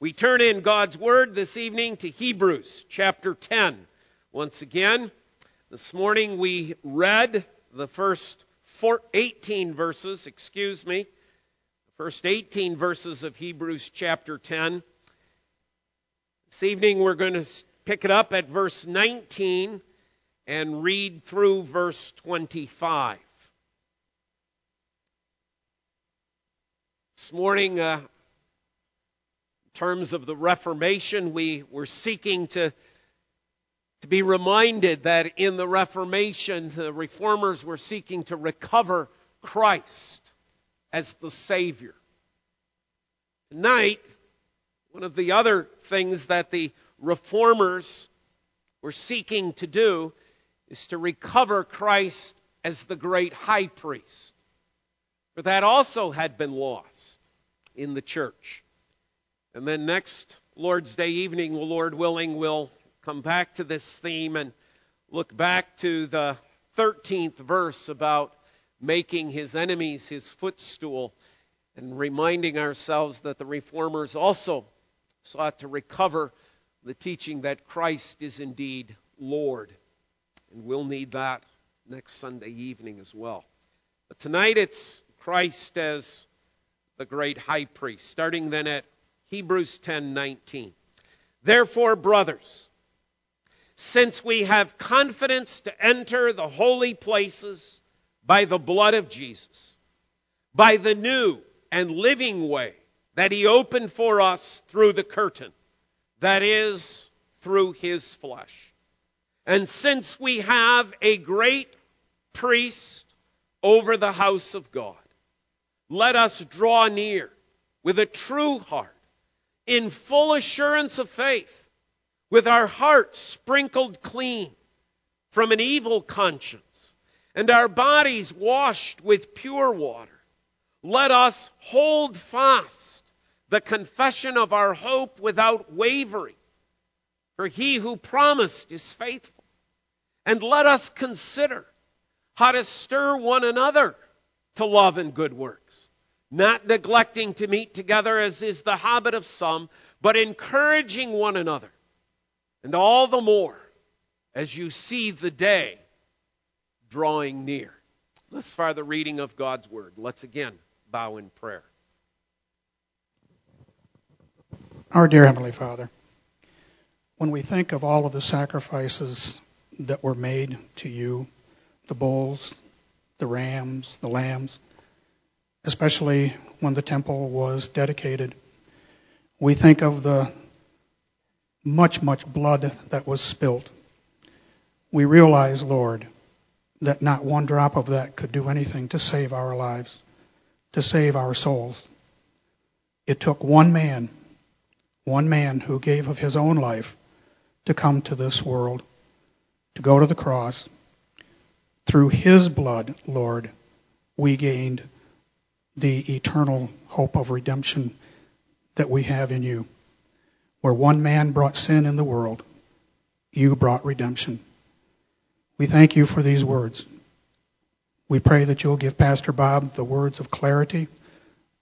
We turn in God's Word this evening to Hebrews chapter 10. Once again, this morning we read the first four, 18 verses, excuse me, the first 18 verses of Hebrews chapter 10. This evening we're going to pick it up at verse 19 and read through verse 25. This morning, uh, terms of the Reformation, we were seeking to, to be reminded that in the Reformation, the reformers were seeking to recover Christ as the Savior. Tonight, one of the other things that the reformers were seeking to do is to recover Christ as the great high priest. For that also had been lost in the church. And then next Lord's Day evening, Lord willing, we'll come back to this theme and look back to the 13th verse about making his enemies his footstool and reminding ourselves that the reformers also sought to recover the teaching that Christ is indeed Lord. And we'll need that next Sunday evening as well. But tonight it's Christ as the great high priest, starting then at Hebrews 10:19. Therefore, brothers, since we have confidence to enter the holy places by the blood of Jesus, by the new and living way that he opened for us through the curtain, that is, through his flesh. And since we have a great priest over the house of God, let us draw near with a true heart in full assurance of faith, with our hearts sprinkled clean from an evil conscience, and our bodies washed with pure water. Let us hold fast the confession of our hope without wavering, for he who promised is faithful. And let us consider how to stir one another to love and good works not neglecting to meet together as is the habit of some, but encouraging one another. And all the more as you see the day drawing near. Thus far, the reading of God's Word. Let's again bow in prayer. Our dear Heavenly Father, when we think of all of the sacrifices that were made to you, the bulls, the rams, the lambs, especially when the temple was dedicated. We think of the much, much blood that was spilt. We realize, Lord, that not one drop of that could do anything to save our lives, to save our souls. It took one man, one man who gave of his own life to come to this world, to go to the cross. Through his blood, Lord, we gained the eternal hope of redemption that we have in you. Where one man brought sin in the world, you brought redemption. We thank you for these words. We pray that you'll give Pastor Bob the words of clarity,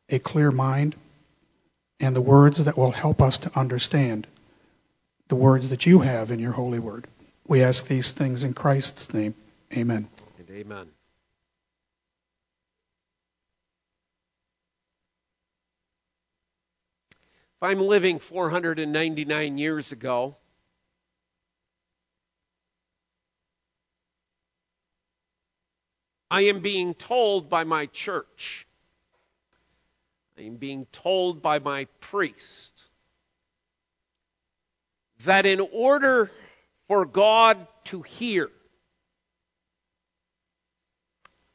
a clear mind, and the words that will help us to understand the words that you have in your holy word. We ask these things in Christ's name. Amen. And amen. If I'm living 499 years ago, I am being told by my church, I am being told by my priest, that in order for God to hear,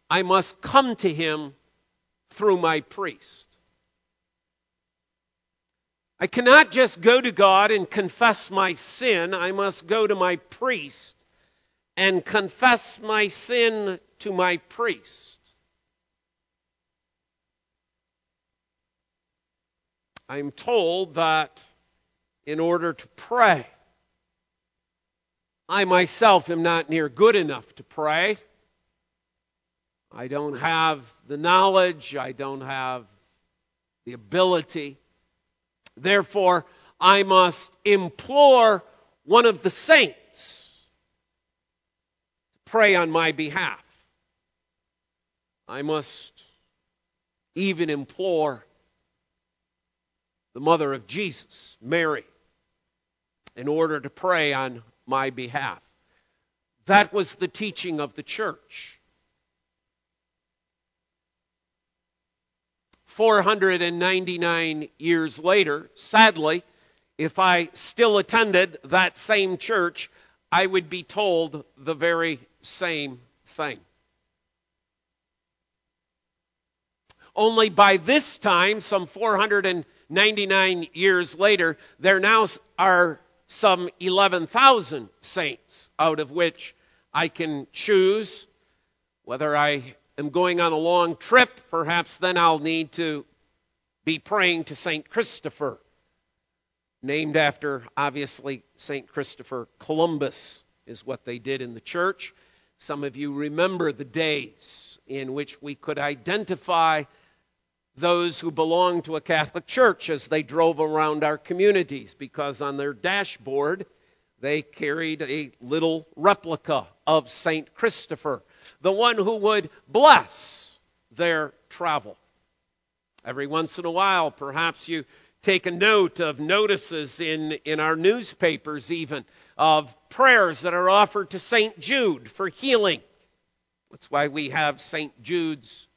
I must come to him through my priest. I cannot just go to God and confess my sin. I must go to my priest and confess my sin to my priest. I'm told that in order to pray, I myself am not near good enough to pray. I don't have the knowledge, I don't have the ability. Therefore, I must implore one of the saints to pray on my behalf. I must even implore the mother of Jesus, Mary, in order to pray on my behalf. That was the teaching of the church. 499 years later, sadly, if I still attended that same church, I would be told the very same thing. Only by this time, some 499 years later, there now are some 11,000 saints, out of which I can choose whether I am going on a long trip. Perhaps then I'll need to be praying to St. Christopher, named after, obviously, St. Christopher Columbus, is what they did in the church. Some of you remember the days in which we could identify those who belonged to a Catholic church as they drove around our communities because on their dashboard they carried a little replica of St. Christopher, the one who would bless their travel. Every once in a while, perhaps you take a note of notices in, in our newspapers, even of prayers that are offered to St. Jude for healing. That's why we have St. Jude's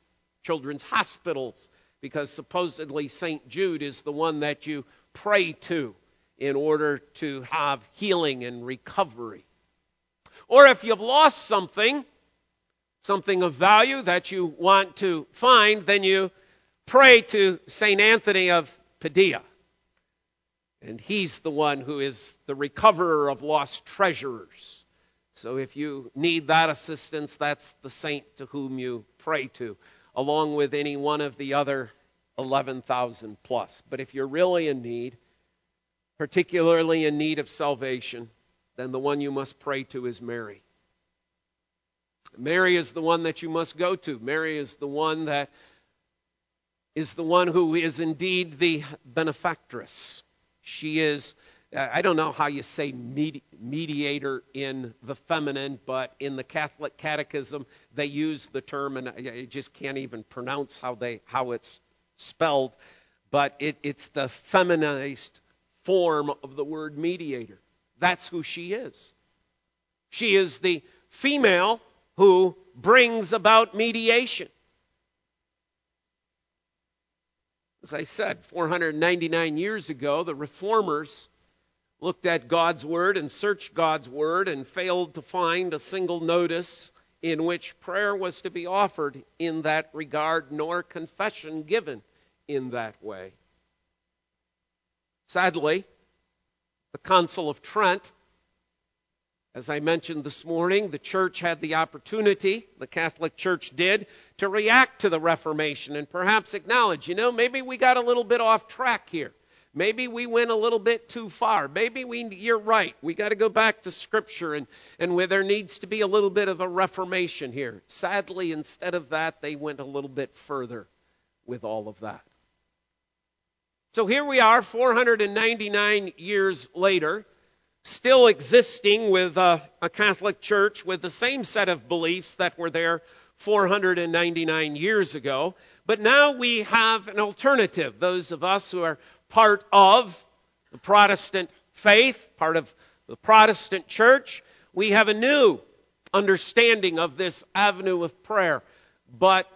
Children's Hospitals, because supposedly St. Jude is the one that you pray to in order to have healing and recovery. Or if you've lost something, something of value that you want to find, then you pray to St. Anthony of Padua. And he's the one who is the recoverer of lost treasures. So if you need that assistance, that's the saint to whom you pray to, along with any one of the other 11,000 plus. But if you're really in need, particularly in need of salvation, then the one you must pray to is Mary. Mary is the one that you must go to. Mary is the one that is the one who is indeed the benefactress. She is, I don't know how you say mediator in the feminine, but in the Catholic Catechism they use the term, and I just can't even pronounce how they how it's spelled, but it, it's the feminized form of the word mediator. That's who she is. She is the female who brings about mediation. As I said, 499 years ago, the reformers looked at God's Word and searched God's Word and failed to find a single notice in which prayer was to be offered in that regard, nor confession given in that way. Sadly, the Council of Trent, as I mentioned this morning, the church had the opportunity, the Catholic Church did, to react to the Reformation and perhaps acknowledge, you know, maybe we got a little bit off track here. Maybe we went a little bit too far. Maybe we, you're right. We got to go back to Scripture and, and where there needs to be a little bit of a reformation here. Sadly, instead of that, they went a little bit further with all of that. So here we are, 499 years later, still existing with a, a, Catholic Church with the same set of beliefs that were there 499 years ago. But now we have an alternative. Those of us who are part of the Protestant faith, part of the Protestant Church, we have a new understanding of this avenue of prayer. But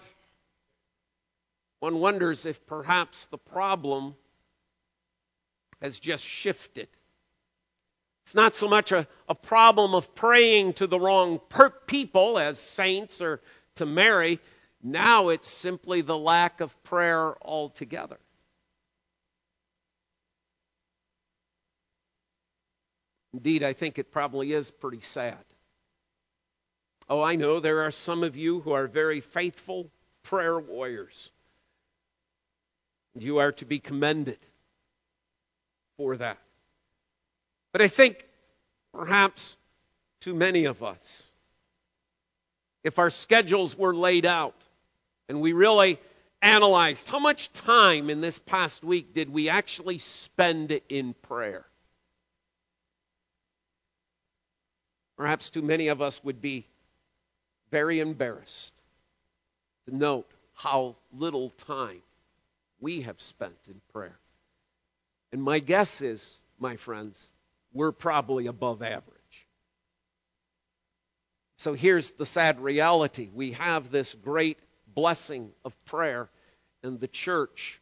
one wonders if perhaps the problem has just shifted. It's not so much a, a problem of praying to the wrong per- people as saints or to Mary. Now it's simply the lack of prayer altogether. Indeed, I think it probably is pretty sad. Oh, I know there are some of you who are very faithful prayer warriors. You are to be commended for that. But I think perhaps too many of us, if our schedules were laid out and we really analyzed how much time in this past week did we actually spend in prayer? Perhaps too many of us would be very embarrassed to note how little time we have spent in prayer. And my guess is, my friends, we're probably above average. So here's the sad reality we have this great blessing of prayer, and the church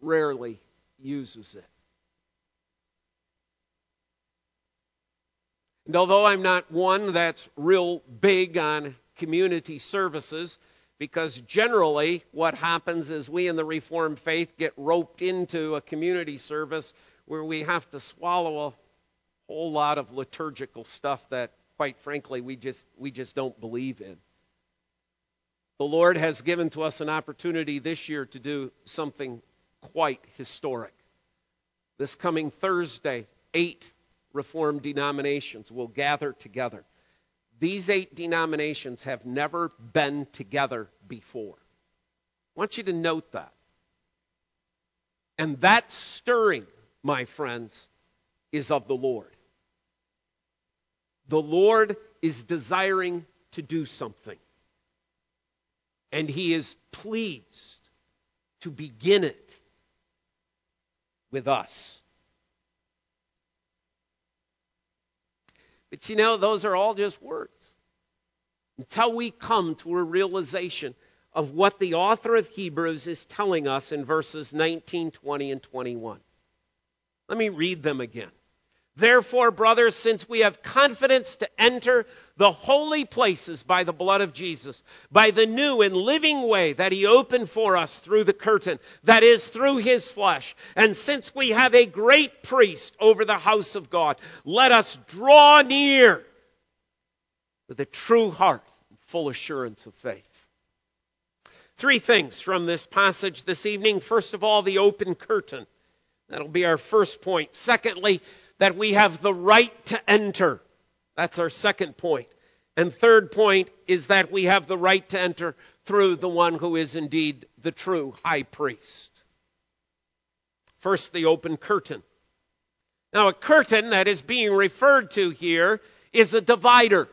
rarely uses it. And although I'm not one that's real big on community services, because generally what happens is we in the Reformed faith get roped into a community service where we have to swallow a whole lot of liturgical stuff that quite frankly we just we just don't believe in. The Lord has given to us an opportunity this year to do something quite historic. This coming Thursday, eight Reformed denominations will gather together. These eight denominations have never been together before. I want you to note that. And that stirring, my friends, is of the Lord. The Lord is desiring to do something. And He is pleased to begin it with us. But you know, those are all just words. Until we come to a realization of what the author of Hebrews is telling us in verses 19, 20, and 21. Let me read them again. Therefore, brothers, since we have confidence to enter the holy places by the blood of Jesus, by the new and living way that he opened for us through the curtain, that is, through his flesh, and since we have a great priest over the house of God, let us draw near with a true heart and full assurance of faith. Three things from this passage this evening. First of all, the open curtain. That'll be our first point. Secondly, that we have the right to enter. That's our second point. And third point is that we have the right to enter through the one who is indeed the true high priest. First, the open curtain. Now, a curtain that is being referred to here is a divider.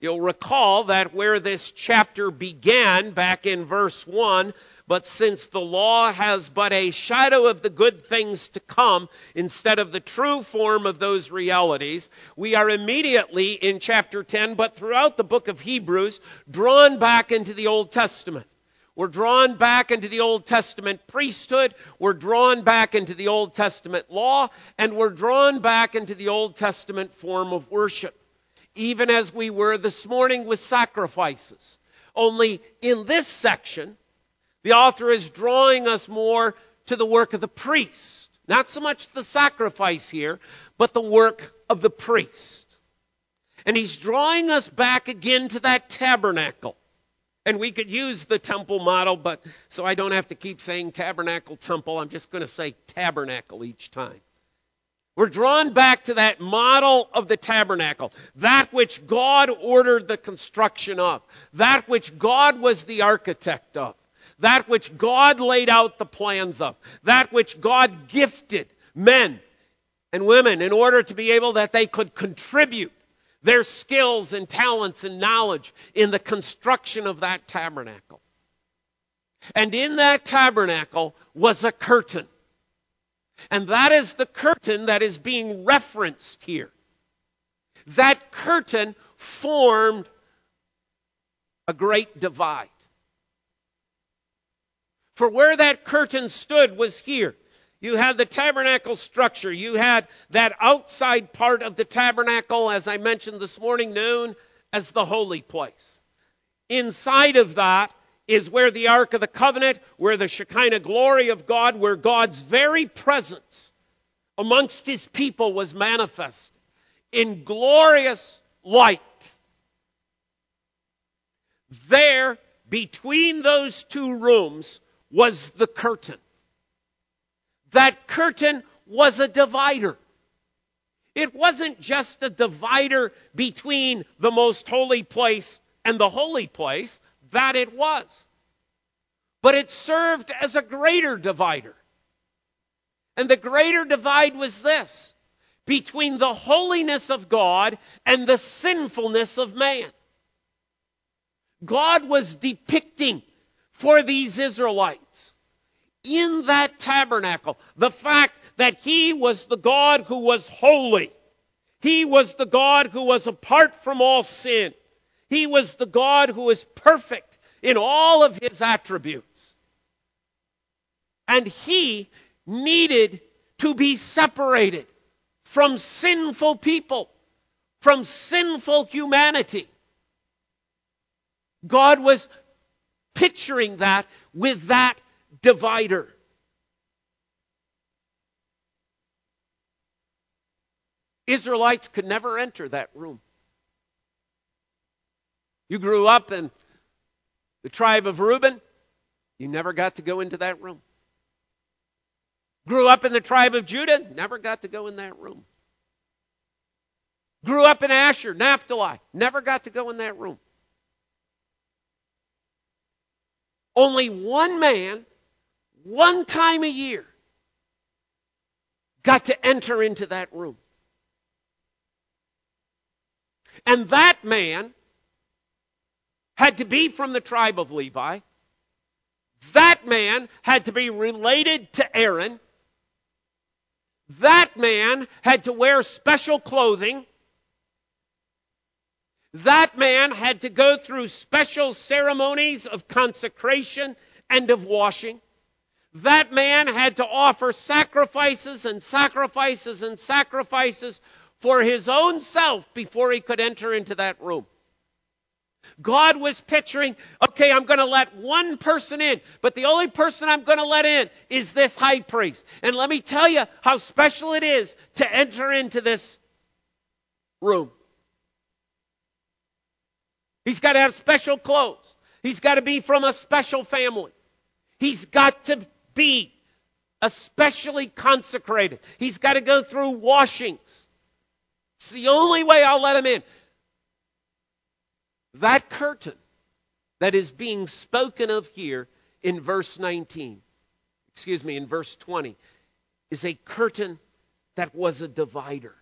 You'll recall that where this chapter began back in verse 1 but since the law has but a shadow of the good things to come instead of the true form of those realities, we are immediately in chapter 10, but throughout the book of Hebrews, drawn back into the Old Testament. We're drawn back into the Old Testament priesthood, we're drawn back into the Old Testament law, and we're drawn back into the Old Testament form of worship, even as we were this morning with sacrifices. Only in this section, the author is drawing us more to the work of the priest. Not so much the sacrifice here, but the work of the priest. And he's drawing us back again to that tabernacle. And we could use the temple model, but so I don't have to keep saying tabernacle temple, I'm just going to say tabernacle each time. We're drawn back to that model of the tabernacle, that which God ordered the construction of, that which God was the architect of that which God laid out the plans of, that which God gifted men and women in order to be able that they could contribute their skills and talents and knowledge in the construction of that tabernacle. And in that tabernacle was a curtain. And that is the curtain that is being referenced here. That curtain formed a great divide. For where that curtain stood was here. You had the tabernacle structure. You had that outside part of the tabernacle, as I mentioned this morning, known as the holy place. Inside of that is where the Ark of the Covenant, where the Shekinah glory of God, where God's very presence amongst his people was manifest in glorious light. There, between those two rooms, was the curtain. That curtain was a divider. It wasn't just a divider between the most holy place and the holy place, that it was. but it served as a greater divider. And the greater divide was this between the holiness of God and the sinfulness of man. God was depicting for these Israelites in that tabernacle the fact that He was the God who was holy. He was the God who was apart from all sin. He was the God who was perfect in all of His attributes. And He needed to be separated from sinful people, from sinful humanity. God was picturing that with that divider. Israelites could never enter that room. You grew up in the tribe of Reuben, you never got to go into that room. Grew up in the tribe of Judah, never got to go in that room. Grew up in Asher, Naphtali, never got to go in that room. Only one man, one time a year, got to enter into that room. And that man had to be from the tribe of Levi. That man had to be related to Aaron. That man had to wear special clothing. That man had to go through special ceremonies of consecration and of washing. That man had to offer sacrifices and sacrifices and sacrifices for his own self before he could enter into that room. God was picturing, okay, I'm going to let one person in, but the only person I'm going to let in is this high priest. And let me tell you how special it is to enter into this room. He's got to have special clothes. He's got to be from a special family. He's got to be especially consecrated. He's got to go through washings. It's the only way I'll let him in. That curtain that is being spoken of here in verse 19, excuse me, in verse 20, is a curtain that was a divider.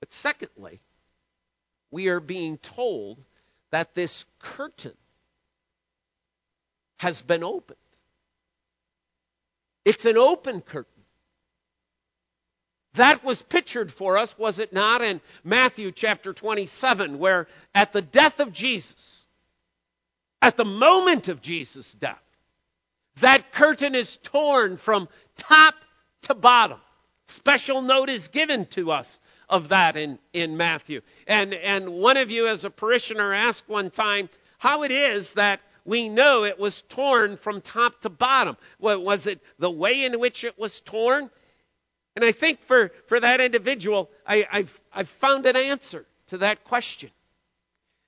But secondly, we are being told that this curtain has been opened. It's an open curtain. That was pictured for us, was it not, in Matthew chapter 27, where at the death of Jesus, at the moment of Jesus' death, that curtain is torn from top to bottom. Special note is given to us of that in, in Matthew. And, and one of you, as a parishioner, asked one time how it is that we know it was torn from top to bottom. Was it the way in which it was torn? And I think for, for that individual, I, I've, I've found an answer to that question.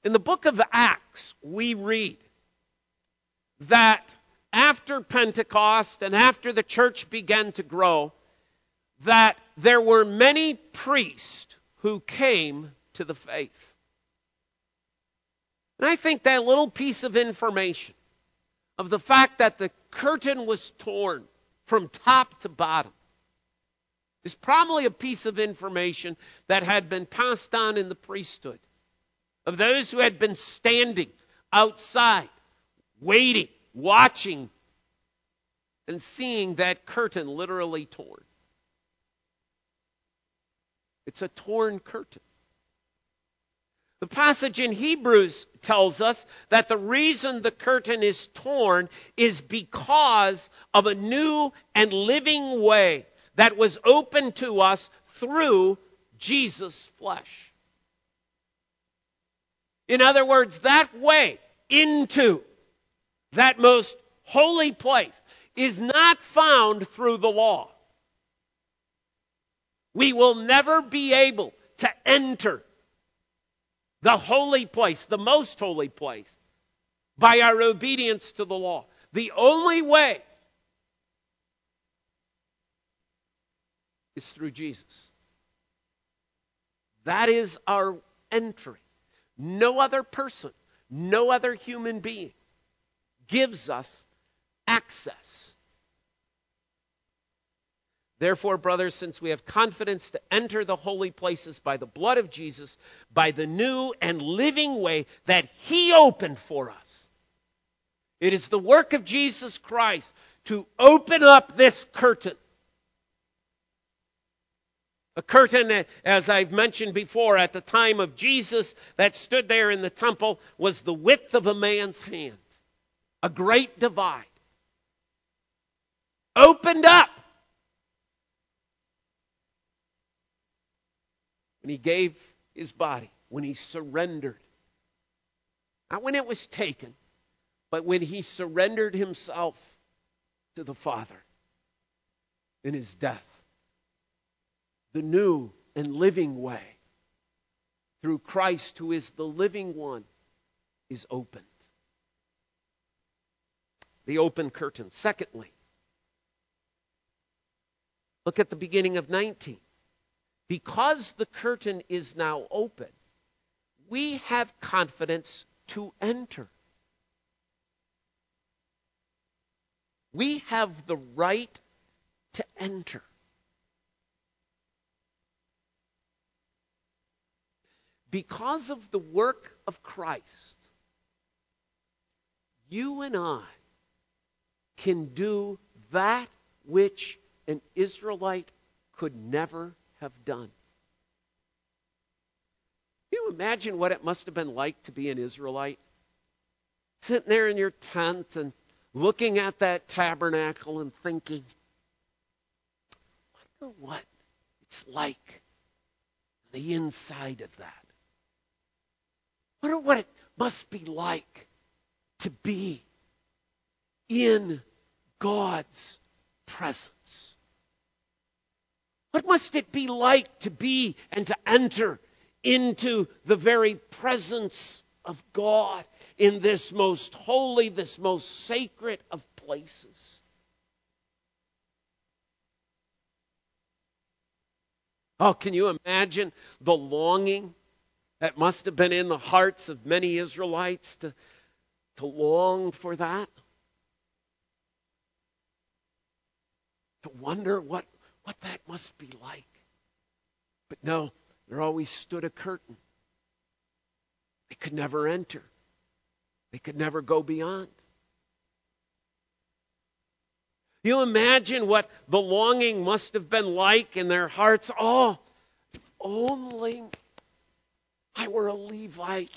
In the book of Acts, we read that after Pentecost and after the church began to grow, that there were many priests who came to the faith. And I think that little piece of information of the fact that the curtain was torn from top to bottom is probably a piece of information that had been passed on in the priesthood of those who had been standing outside, waiting, watching, and seeing that curtain literally torn. It's a torn curtain. The passage in Hebrews tells us that the reason the curtain is torn is because of a new and living way that was open to us through Jesus' flesh. In other words, that way into that most holy place is not found through the law. We will never be able to enter the holy place, the most holy place, by our obedience to the law. The only way is through Jesus. That is our entry. No other person, No other human being gives us access. Therefore, brothers, since we have confidence to enter the holy places by the blood of Jesus, by the new and living way that He opened for us, it is the work of Jesus Christ to open up this curtain. A curtain, as I've mentioned before, at the time of Jesus that stood there in the temple was the width of a man's hand. A great divide. Opened up when he gave his body, when he surrendered. Not when it was taken, but when he surrendered himself to the Father in his death. The new and living way through Christ, who is the living one, is opened. The open curtain. Secondly, look at the beginning of 19 because the curtain is now open, we have confidence to enter. We have the right to enter. Because of the work of Christ, you and I can do that which an Israelite could never have done. Can you imagine what it must have been like to be an Israelite? Sitting there in your tent and looking at that tabernacle and thinking, I wonder what it's like the inside of that. Wonder what it must be like to be in God's presence. What must it be like to be and to enter into the very presence of God in this most holy, this most sacred of places? Oh, can you imagine the longing that must have been in the hearts of many Israelites to, to long for that? To wonder what what that must be like. But no, there always stood a curtain. They could never enter, they could never go beyond. You imagine what the longing must have been like in their hearts. Oh, only I were a Levite.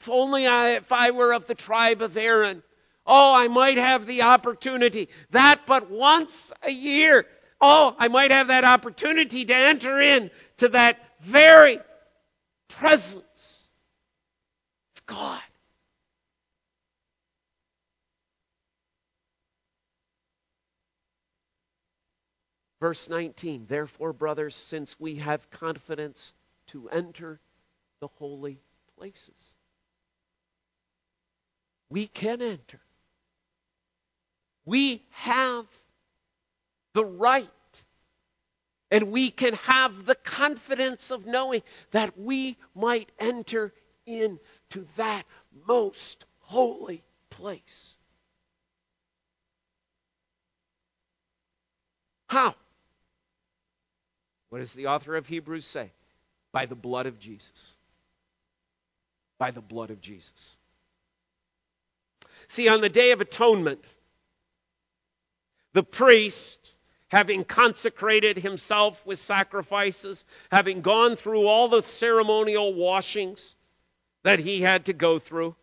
If only I, if I were of the tribe of Aaron. Oh, I might have the opportunity. That but once a year oh, I might have that opportunity to enter in to that very presence of God. Verse 19, therefore, brothers, since we have confidence to enter the holy places, we can enter. We have the right. And we can have the confidence of knowing that we might enter into that most holy place. How? What does the author of Hebrews say? By the blood of Jesus. By the blood of Jesus. See, on the Day of Atonement, the priest having consecrated himself with sacrifices, having gone through all the ceremonial washings that he had to go through,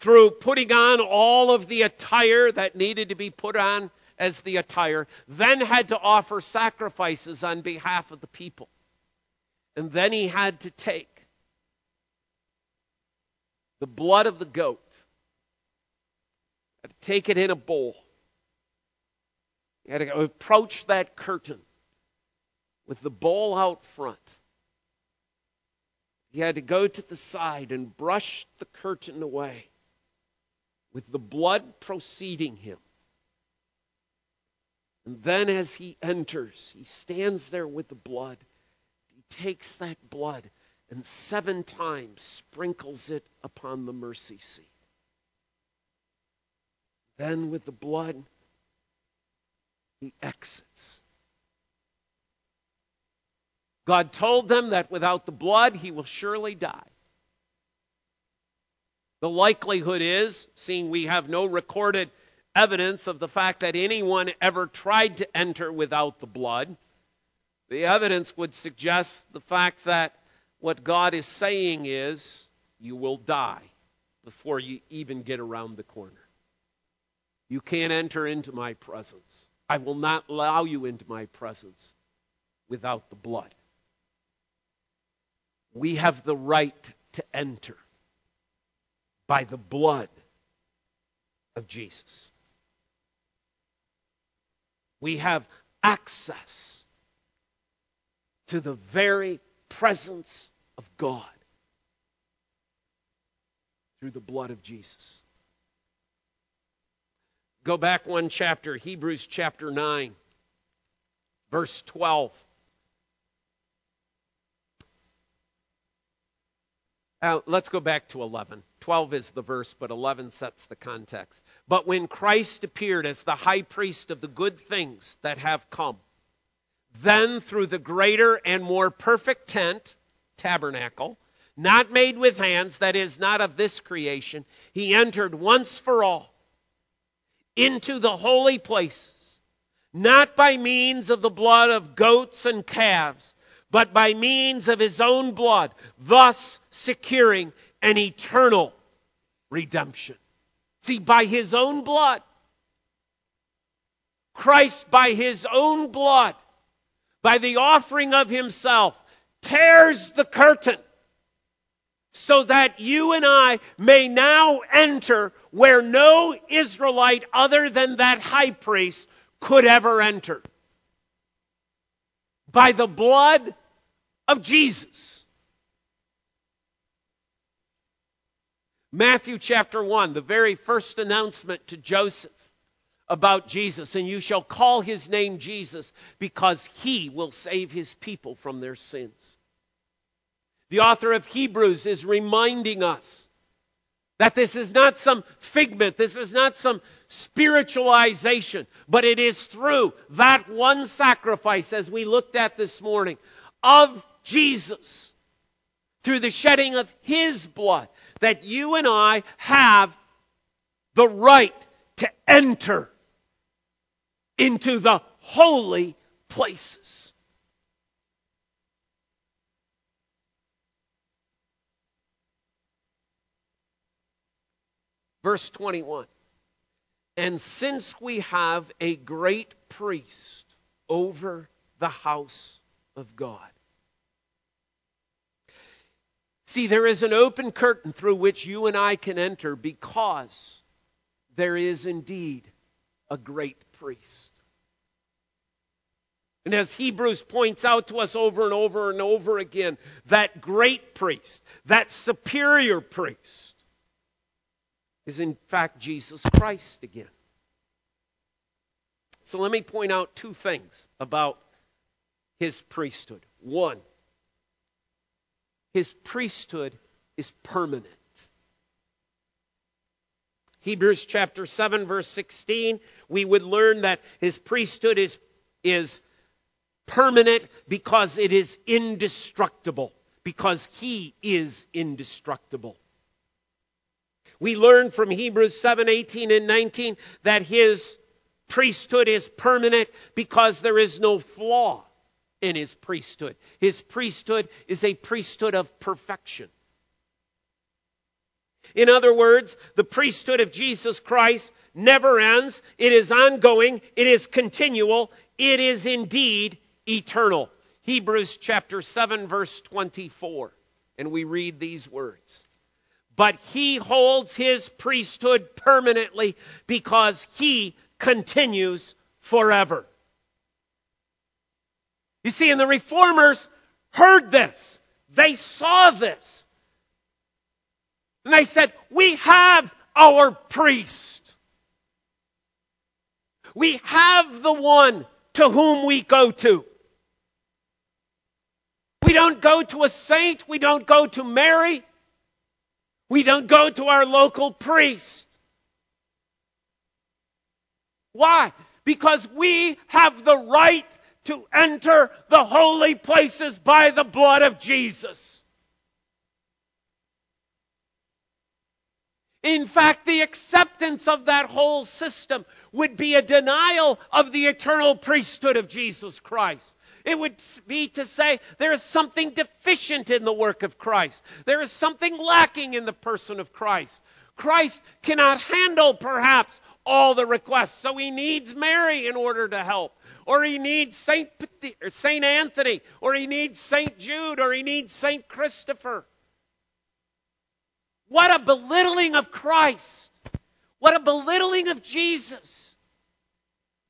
through putting on all of the attire that needed to be put on as the attire, then had to offer sacrifices on behalf of the people. And then he had to take the blood of the goat, take it in a bowl, you had to approach that curtain with the bowl out front. He had to go to the side and brush the curtain away with the blood proceeding him. And then as he enters, he stands there with the blood. He takes that blood and seven times sprinkles it upon the mercy seat. Then, with the blood, he exits. God told them that without the blood, he will surely die. The likelihood is, seeing we have no recorded evidence of the fact that anyone ever tried to enter without the blood, the evidence would suggest the fact that what God is saying is, you will die before you even get around the corner. You can't enter into my presence. I will not allow you into my presence without the blood. We have the right to enter by the blood of Jesus. We have access to the very presence of God through the blood of Jesus. Go back one chapter, Hebrews chapter 9, verse 12. Uh, let's go back to 11. 12 is the verse, but 11 sets the context. But when Christ appeared as the high priest of the good things that have come, then through the greater and more perfect tent, tabernacle, not made with hands, that is, not of this creation, he entered once for all into the holy places, not by means of the blood of goats and calves, but by means of his own blood, thus securing an eternal redemption. See, by his own blood, Christ, by his own blood, by the offering of himself, tears the curtain so that you and I may now enter where no Israelite other than that high priest could ever enter. By the blood of Jesus. Matthew chapter 1, the very first announcement to Joseph about Jesus, and you shall call his name Jesus because he will save his people from their sins. The author of Hebrews is reminding us that this is not some figment, this is not some spiritualization, but it is through that one sacrifice, as we looked at this morning, of Jesus through the shedding of His blood that you and I have the right to enter into the holy places. Verse 21. And since we have a great priest over the house of God, See, there is an open curtain through which you and I can enter because there is indeed a great priest. And as Hebrews points out to us over and over and over again, that great priest, that superior priest, is in fact Jesus Christ again. So let me point out two things about his priesthood. One, his priesthood is permanent. Hebrews chapter 7 verse 16, we would learn that his priesthood is, is permanent because it is indestructible, because he is indestructible. We learn from Hebrews 7, 18 and 19 that his priesthood is permanent because there is no flaw in his priesthood. His priesthood is a priesthood of perfection. In other words, the priesthood of Jesus Christ never ends. It is ongoing. It is continual. It is indeed eternal. Hebrews chapter 7 verse 24. And we read these words. But he holds his priesthood permanently because he continues forever. You see, and the reformers heard this. They saw this. And they said, we have our priest. We have the one to whom we go to. We don't go to a saint. We don't go to Mary. We don't go to our local priest. Why? Because we have the right to enter the holy places by the blood of Jesus. In fact, the acceptance of that whole system would be a denial of the eternal priesthood of Jesus Christ. It would be to say there is something deficient in the work of Christ. There is something lacking in the person of Christ. Christ cannot handle perhaps all the requests, so he needs Mary in order to help. Or he needs Saint, Saint Anthony, or he needs Saint Jude, or he needs Saint Christopher. What a belittling of Christ. What a belittling of Jesus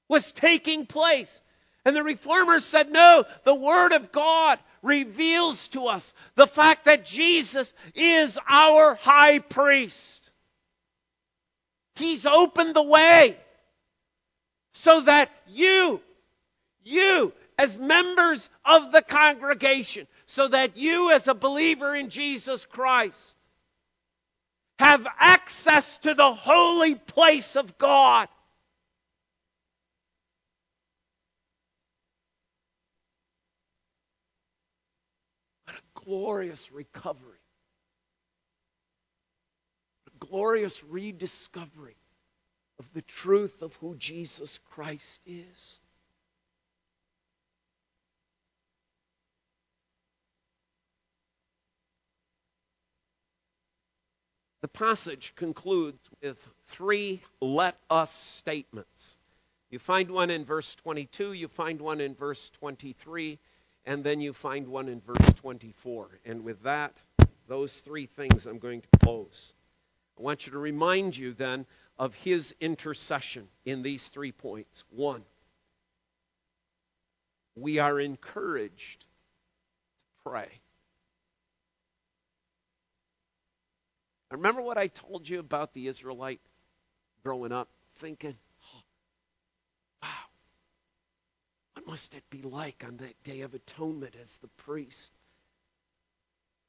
was taking place. And the reformers said, no, the Word of God reveals to us the fact that Jesus is our high priest. He's opened the way so that you, you as members of the congregation, so that you as a believer in Jesus Christ have access to the holy place of God. Glorious recovery. A glorious rediscovery of the truth of who Jesus Christ is. The passage concludes with three let us statements. You find one in verse 22, you find one in verse 23, and then you find one in verse 24. And with that, those three things I'm going to close. I want you to remind you then of his intercession in these three points. One, we are encouraged to pray. Remember what I told you about the Israelite growing up, thinking, oh, wow, must it be like on that day of atonement as the priest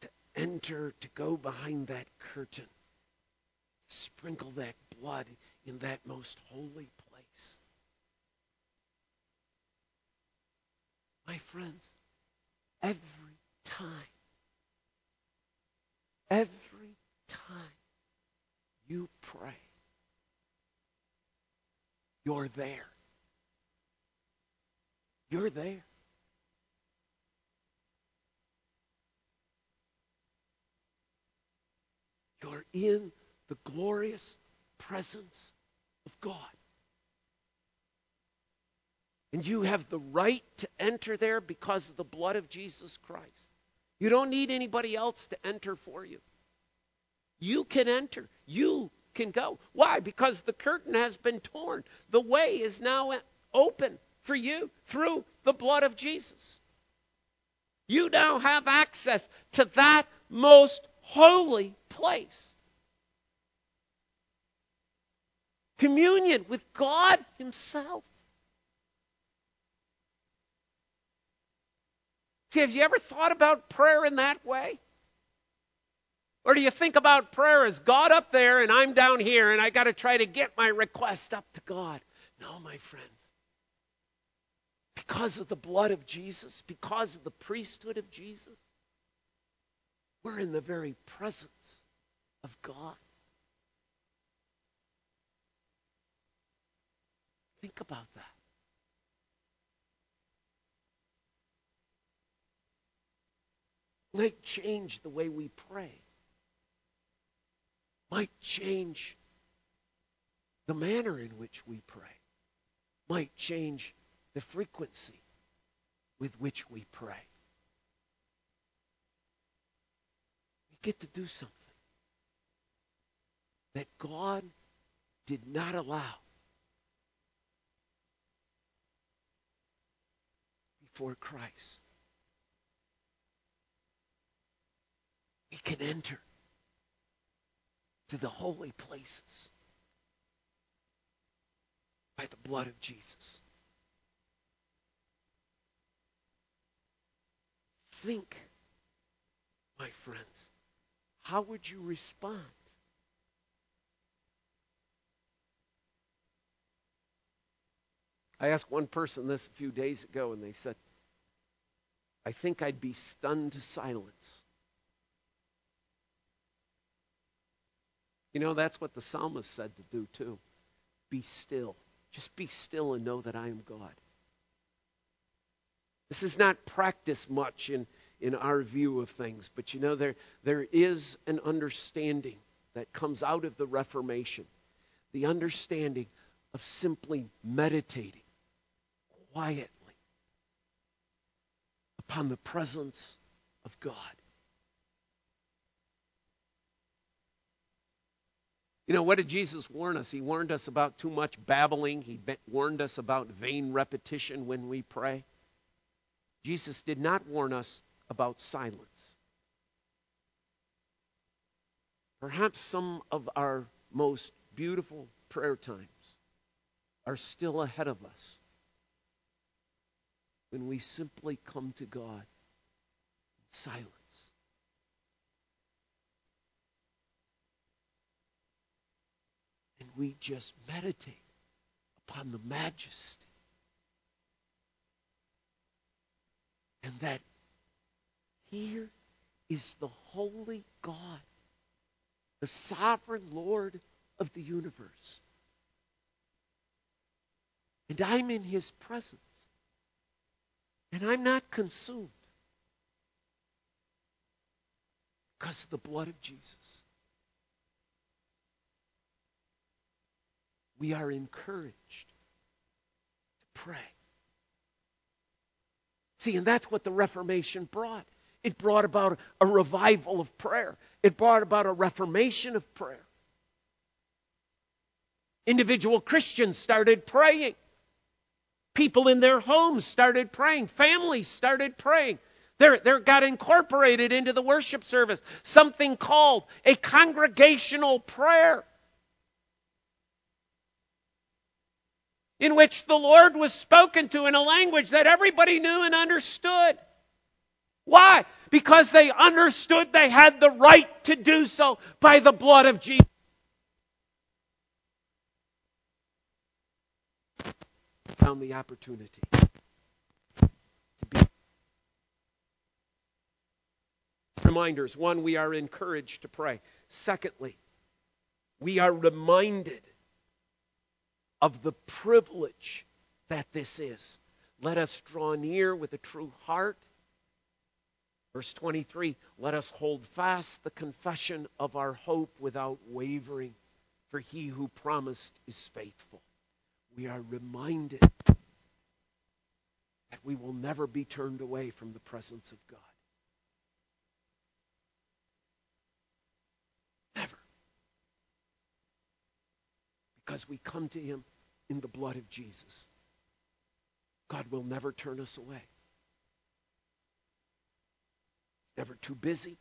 to enter, to go behind that curtain, to sprinkle that blood in that most holy place? My friends, every time, every time you pray, you're there. You're there. You're in the glorious presence of God. And you have the right to enter there because of the blood of Jesus Christ. You don't need anybody else to enter for you. You can enter. You can go. Why? Because the curtain has been torn. The way is now open for you through the blood of Jesus. You now have access to that most holy place. Communion with God Himself. See, have you ever thought about prayer in that way? Or do you think about prayer as God up there and I'm down here and I got to try to get my request up to God? No, my friends. Because of the blood of Jesus, because of the priesthood of Jesus, we're in the very presence of God. Think about that. Might change the way we pray might change the manner in which we pray, might change the frequency with which we pray. We get to do something that God did not allow before Christ. We can enter to the holy places by the blood of Jesus. Think, my friends, how would you respond? I asked one person this a few days ago, and they said, I think I'd be stunned to silence. You know, that's what the psalmist said to do, too. Be still. Just be still and know that I am God. This is not practiced much in, in our view of things, but you know, there, there is an understanding that comes out of the Reformation the understanding of simply meditating quietly upon the presence of God. You know, what did Jesus warn us? He warned us about too much babbling. He warned us about vain repetition when we pray. Jesus did not warn us about silence. Perhaps some of our most beautiful prayer times are still ahead of us when we simply come to God in silence. And we just meditate upon the majesty and that here is the holy God, the sovereign Lord of the universe. And I'm in his presence. And I'm not consumed because of the blood of Jesus. We are encouraged to pray. See, and that's what the Reformation brought. It brought about a revival of prayer. It brought about a reformation of prayer. Individual Christians started praying. People in their homes started praying. Families started praying. There, there got incorporated into the worship service something called a congregational prayer. In which the Lord was spoken to in a language that everybody knew and understood. Why? Because they understood they had the right to do so by the blood of Jesus. found the opportunity to be. Reminders. One, we are encouraged to pray. Secondly, we are reminded of the privilege that this is. Let us draw near with a true heart. Verse 23 Let us hold fast the confession of our hope without wavering, for he who promised is faithful we are reminded that we will never be turned away from the presence of God. Never. Because we come to Him in the blood of Jesus. God will never turn us away. He's never too busy,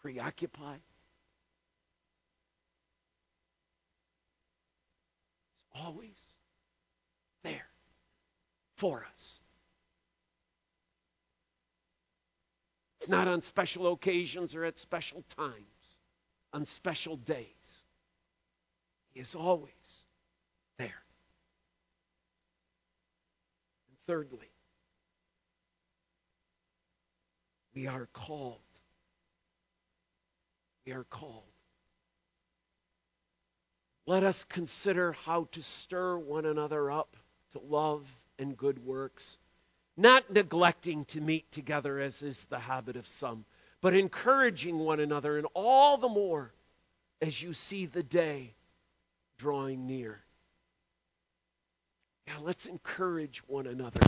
preoccupied. He's always there for us. It's not on special occasions or at special times, on special days. He is always there. And thirdly, we are called. We are called let us consider how to stir one another up to love and good works, not neglecting to meet together as is the habit of some, but encouraging one another, and all the more as you see the day drawing near. Now, let's encourage one another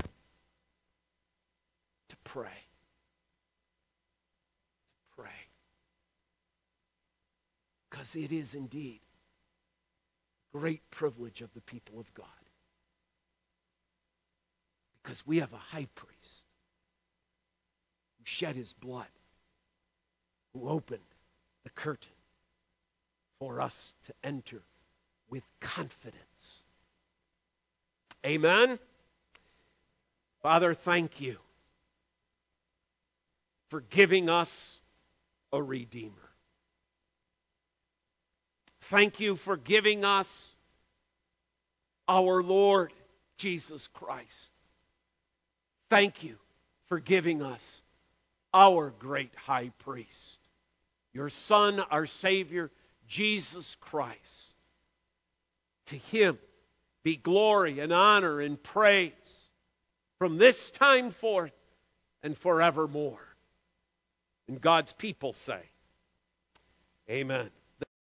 to pray. To pray. Because it is indeed great privilege of the people of God. Because we have a high priest who shed his blood, who opened the curtain for us to enter with confidence. Amen. Father, thank you for giving us a Redeemer. Thank you for giving us our Lord Jesus Christ. Thank you for giving us our great high priest, your Son, our Savior, Jesus Christ. To him be glory and honor and praise from this time forth and forevermore. And God's people say, Amen.